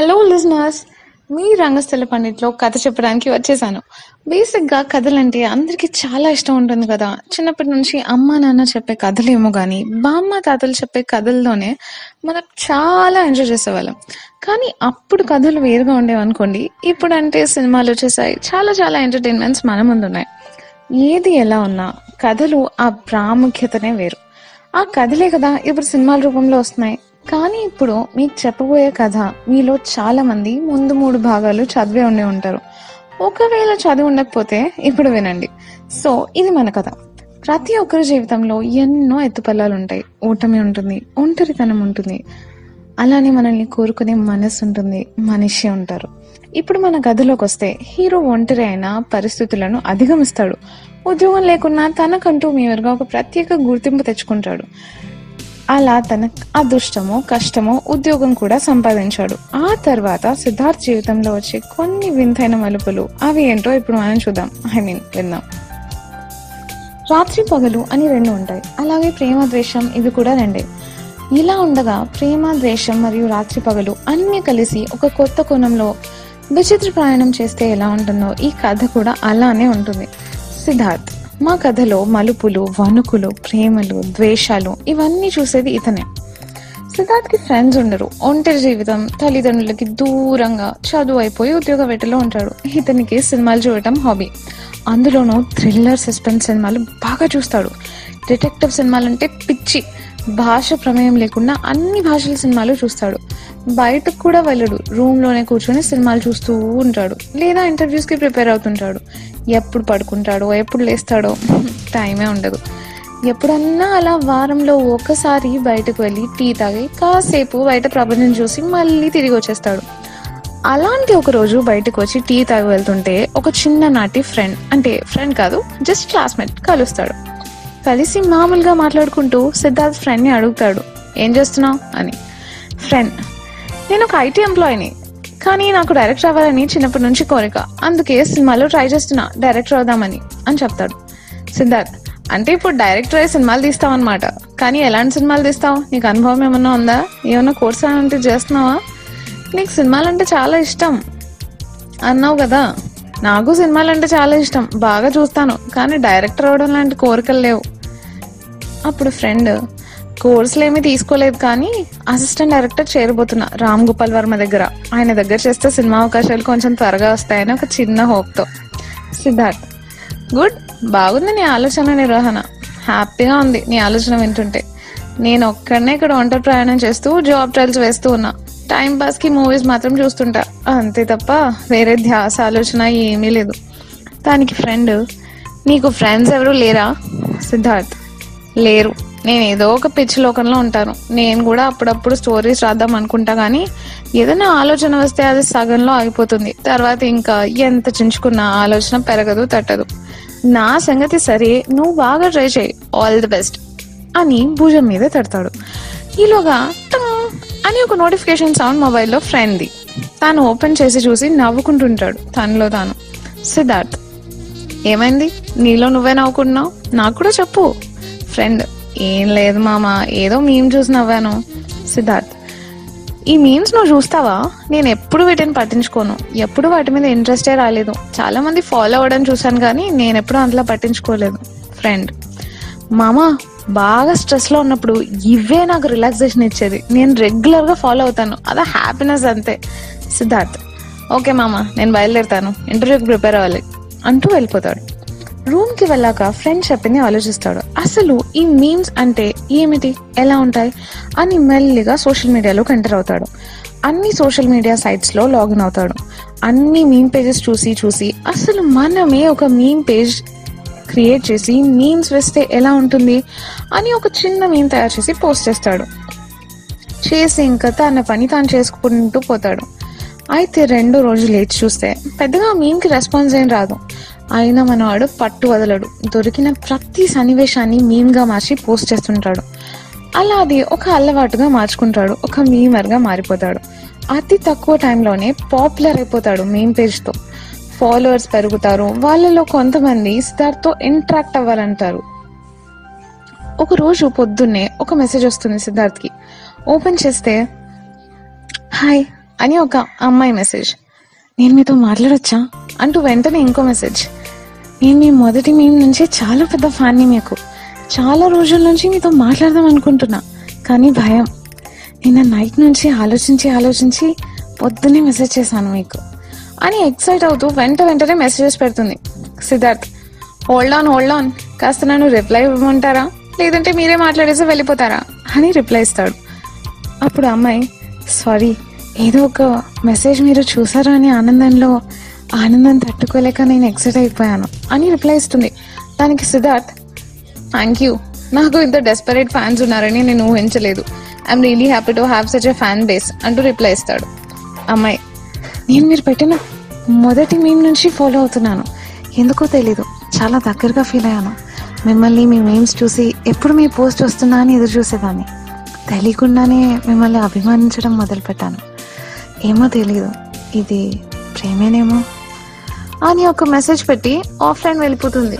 Hello listeners మీ రంగస్థల పండిట్లో కథ చెప్పడానికి వచ్చేసాను. బేసిక్గా కథలంటే అందరికీ చాలా ఇష్టం ఉంటుంది కదా. చిన్నప్పటి నుంచి అమ్మ నాన్న చెప్పే కథలేమో కానీ బామ్మ తాతలు చెప్పే కథల్లోనే మనం చాలా ఎంజాయ్ చేసేవాళ్ళం. కానీ అప్పుడు కథలు వేరుగా ఉండేవనుకోండి ఇప్పుడు అంటే సినిమాలు వచ్చేసాయి. చాలా చాలా ఎంటర్టైన్మెంట్స్ మన ముందు ఉన్నాయి ఏది ఎలా ఉన్నా కథలు ఆ ప్రాముఖ్యతనే వేరు. ఆ కథలే కదా ఇప్పుడు సినిమాల రూపంలో వస్తున్నాయి. కానీ ఇప్పుడు మీకు చెప్పబోయే కథ మీలో చాలా మంది ముందు మూడు భాగాలు చదివే ఉండి ఉంటారు. ఒకవేళ చదివి ఉండకపోతే ఇప్పుడు వినండి. సో ఇది మన కథ. ప్రతి ఒక్కరి జీవితంలో ఎన్నో ఎత్తుపల్లాలు ఉంటాయి ఓటమి ఉంటుంది ఒంటరితనం ఉంటుంది. అలానే మనల్ని కోరుకునే మనసు ఉంటుంది మనిషి ఉంటారు. ఇప్పుడు మన గదిలోకి వస్తే హీరో ఒంటరి అయిన పరిస్థితులను అధిగమిస్తాడు. ఉద్యోగం లేకున్నా తనకంటూ మీరుగా ఒక ప్రత్యేక గుర్తింపు తెచ్చుకుంటాడు. అలా తన అదృష్టమో కష్టమో ఉద్యోగం కూడా సంపాదించాడు. ఆ తర్వాత సిద్ధార్థ్ జీవితంలో వచ్చే కొన్ని వింతైన మలుపులు అవి ఏంటో ఇప్పుడు మనం చూద్దాం. ఐ మీన్ విందాం. రాత్రి పగలు అని రెండు ఉంటాయి. అలాగే ప్రేమ ద్వేషం ఇవి కూడా రెండే. ఇలా ఉండగా ప్రేమ ద్వేషం మరియు రాత్రి పగలు అన్నీ కలిసి ఒక కొత్త కోణంలో విచిత్ర ప్రయాణం చేస్తే ఎలా ఉంటుందో ఈ కథ కూడా అలానే ఉంటుంది. సిద్ధార్థ్ మా కథలో మలుపులు వణుకులు ప్రేమలు ద్వేషాలు ఇవన్నీ చూసేది ఇతనే. సిద్ధార్థ్కి ఫ్రెండ్స్ ఉండరు. ఒంటరి జీవితం తల్లిదండ్రులకి దూరంగా చదువు అయిపోయి ఉద్యోగ వేటలో ఉంటాడు. ఇతనికి సినిమాలు చూడటం హాబీ అందులోనూ థ్రిల్లర్ సస్పెన్స్ సినిమాలు బాగా చూస్తాడు. డిటెక్టివ్ సినిమాలు అంటే పిచ్చి. భాష ప్రమేయం లేకుండా అన్ని భాషల సినిమాలు చూస్తాడు. బయటకు కూడా వెళ్ళడు. రూమ్లోనే కూర్చొని సినిమాలు చూస్తూ ఉంటాడు. లేదా ఇంటర్వ్యూస్కి ప్రిపేర్ అవుతుంటాడు. ఎప్పుడు పడుకుంటాడో ఎప్పుడు లేస్తాడో టైమే ఉండదు. ఎప్పుడన్నా అలా వారంలో ఒకసారి బయటకు వెళ్ళి టీ తాగి కాసేపు బయట ప్రపంచం చూసి మళ్ళీ తిరిగి వచ్చేస్తాడు. అలాంటి ఒక రోజు బయటకు వచ్చి టీ తాగి వెళ్తుంటే ఒక చిన్ననాటి ఫ్రెండ్ అంటే ఫ్రెండ్ కాదు జస్ట్ క్లాస్మేట్ కలుస్తాడు. కలిసి మామూలుగా మాట్లాడుకుంటూ సిద్ధార్థ్ ఫ్రెండ్ని అడుగుతాడు. ఏం చేస్తున్నావు? అని. ఫ్రెండ్ నేను ఒక ఐటీ ఎంప్లాయీని. కానీ నాకు డైరెక్టర్ అవ్వాలని చిన్నప్పటి నుంచి కోరిక. అందుకే సినిమాలో ట్రై చేస్తున్నా డైరెక్టర్ అవుదామని అని చెప్తాడు. సిద్ధార్థ్ అంటే ఇప్పుడు డైరెక్టర్ అయ్యి సినిమాలు తీస్తావు అనమాట కానీ ఎలాంటి సినిమాలు తీస్తావు? నీకు అనుభవం ఏమన్నా ఉందా? ఏమన్నా కోర్స్ అలాంటివి చేస్తున్నావా? నీకు సినిమాలు అంటే చాలా ఇష్టం. అన్నావు కదా. నాకు సినిమాలు అంటే చాలా ఇష్టం. బాగా చూస్తాను. కానీ డైరెక్టర్ అవడం లాంటి కోరికలు లేవు. అప్పుడు ఫ్రెండ్ కోర్సులు ఏమీ తీసుకోలేదు కానీ అసిస్టెంట్ డైరెక్టర్ చేరబోతున్నా రామ్ గోపాల్ వర్మ దగ్గర. ఆయన దగ్గర చేస్తే సినిమా అవకాశాలు కొంచెం త్వరగా వస్తాయని ఒక చిన్న హోప్తో. సిద్ధార్థ్ గుడ్ బాగుంది నీ ఆలోచన నిర్వహణ. హ్యాపీగా ఉంది నీ ఆలోచన వింటుంటే. నేను ఒక్కడనే ఇక్కడ ఒంటరి ప్రయాణం చేస్తూ జాబ్ ట్రయల్స్ వేస్తూ ఉన్నా. టైం పాస్కి మూవీస్ మాత్రం చూస్తుంటా. అంతే తప్ప వేరే ధ్యాస ఆలోచన ఏమీ లేదు. దానికి ఫ్రెండ్ నీకు ఫ్రెండ్స్ ఎవరు లేరా? సిద్ధార్థ్ లేరు. నేను ఏదో ఒక పిచ్చి లోకంలో ఉంటాను. నేను కూడా అప్పుడప్పుడు స్టోరీస్ రాద్దాం అనుకుంటా కానీ ఏదైనా ఆలోచన వస్తే అది సగంలో ఆగిపోతుంది. తర్వాత ఇంకా ఎంత చించుకున్నా ఆలోచన పెరగదు తట్టదు. నా సంగతి సరే నువ్వు బాగా ట్రై చేయి. ఆల్ ది బెస్ట్ అని భుజం మీద తడతాడు. ఈలోగా అని ఒక నోటిఫికేషన్ సౌండ్ మొబైల్లో ఫ్రెండ్ది తాను ఓపెన్ చేసి చూసి నవ్వుకుంటుంటాడు. తనలో తాను. సిద్ధార్థ్ ఏమైంది? నీలో నువ్వే నవ్వుకుంటున్నావు? నాకు కూడా చెప్పు. ఫ్రెండ్ ఏం లేదు మామ ఏదో మేము చూసి నవ్వాను. సిద్ధార్థ్ ఈ మీమ్స్ నువ్వు చూస్తావా? నేను ఎప్పుడు వీటిని పట్టించుకోను. ఎప్పుడు వాటి మీద ఇంట్రెస్టే రాలేదు. చాలా మంది ఫాలో అవ్వడం చూసాను కానీ నేను ఎప్పుడు అంతలా పట్టించుకోలేదు. ఫ్రెండ్ మామ బాగా స్ట్రెస్లో ఉన్నప్పుడు ఇవే నాకు రిలాక్సేషన్ ఇచ్చేది. నేను రెగ్యులర్గా ఫాలో అవుతాను. అదే హ్యాపీనెస్ అంతే. సిద్ధార్థ్ ఓకే మామ నేను బయలుదేరుతాను. ఇంటర్వ్యూకి ప్రిపేర్ అవ్వాలి. అంటూ వెళ్ళిపోతాడు. రూమ్కి వెళ్ళాక ఫ్రెండ్ చెప్పింది ఆలోచిస్తాడు. అసలు ఈ మీమ్స్ అంటే ఏమిటి? ఎలా ఉంటాయి? అని మెల్లిగా సోషల్ మీడియాలోకి ఎంటర్ అవుతాడు. అన్ని సోషల్ మీడియా సైట్స్లో లాగిన్ అవుతాడు. అన్ని మీమ్ పేజెస్ చూసి చూసి అసలు మనమే ఒక మీమ్ పేజ్ క్రియేట్ చేసి మీమ్స్ వేస్తే ఎలా ఉంటుంది? అని ఒక చిన్న మీమ్ తయారు చేసి పోస్ట్ చేస్తాడు. చేసి ఇంకా తన పని తాను చేసుకుంటూ పోతాడు. అయితే రెండు రోజులు లేచి చూస్తే పెద్దగా మీమ్కి రెస్పాన్స్ ఏం రాదు. అయినా మనవాడు పట్టు వదలడు. దొరికిన ప్రతి సన్నివేశాన్ని మీమ్గా మార్చి పోస్ట్ చేస్తుంటాడు. అలా అది ఒక అలవాటుగా మార్చుకుంటాడు. ఒక మీమర్గా మారిపోతాడు. అతి తక్కువ టైంలోనే పాపులర్ అయిపోతాడు మీమ్ పేజ్తో. ఫాలోవర్స్ పెరుగుతారు. వాళ్ళలో కొంతమంది సిద్ధార్థ్తో ఇంటరాక్ట్ అవ్వాలంటారు. ఒక రోజు పొద్దున్నే ఒక మెసేజ్ వస్తుంది సిద్ధార్థ్కి. ఓపెన్ చేస్తే హాయ్ అని ఒక అమ్మాయి మెసేజ్. నేను మీతో మాట్లాడొచ్చా? అంటూ వెంటనే ఇంకో మెసేజ్. నేను మీ మొదటి మీ నుంచి చాలా పెద్ద ఫ్యాన్ని మీకు. చాలా రోజుల నుంచి మీతో మాట్లాడదాం అనుకుంటున్నా కానీ భయం. నిన్న నైట్ నుంచి ఆలోచించి ఆలోచించి పొద్దున్నే మెసేజ్ చేశాను మీకు. అని ఎక్సైట్ అవుతూ వెంట వెంటనే మెసేజెస్ పెడుతుంది. Siddharth hold on hold on కాస్త నన్ను రిప్లై ఇవ్వమంటారా? లేదంటే మీరే మాట్లాడేసి వెళ్ళిపోతారా? అని రిప్లై ఇస్తాడు. అప్పుడు అమ్మాయి సారీ ఏదో ఒక మెసేజ్ మీరు చూసారా అని ఆనందంలో ఆనందం తట్టుకోలేక నేను ఎక్సైట్ అయిపోయాను అని రిప్లై ఇస్తుంది. దానికి సిద్ధార్థ్ థ్యాంక్ యూ నాకు ఇంత డెస్పరేట్ ఫ్యాన్స్ ఉన్నారని నేను ఊహించలేదు. I'm really happy to have such a fan base అంటూ రిప్లై ఇస్తాడు. అమ్మాయి నేను మీరు పెట్టిన మొదటి మేము నుంచి ఫాలో అవుతున్నాను. ఎందుకో తెలీదు. చాలా దగ్గరగా ఫీల్ అయ్యాను. మిమ్మల్ని మీ మేమ్స్ చూసి ఎప్పుడు మీ పోస్ట్ వస్తున్నా అని ఎదురు చూసేదాన్ని. తెలియకుండానే మిమ్మల్ని అభిమానించడం మొదలుపెట్టాను. ఏమో తెలీదు. ఇది ప్రేమేనేమో. అని ఒక మెసేజ్ పెట్టి ఆఫ్లైన్ వెళ్ళిపోతుంది.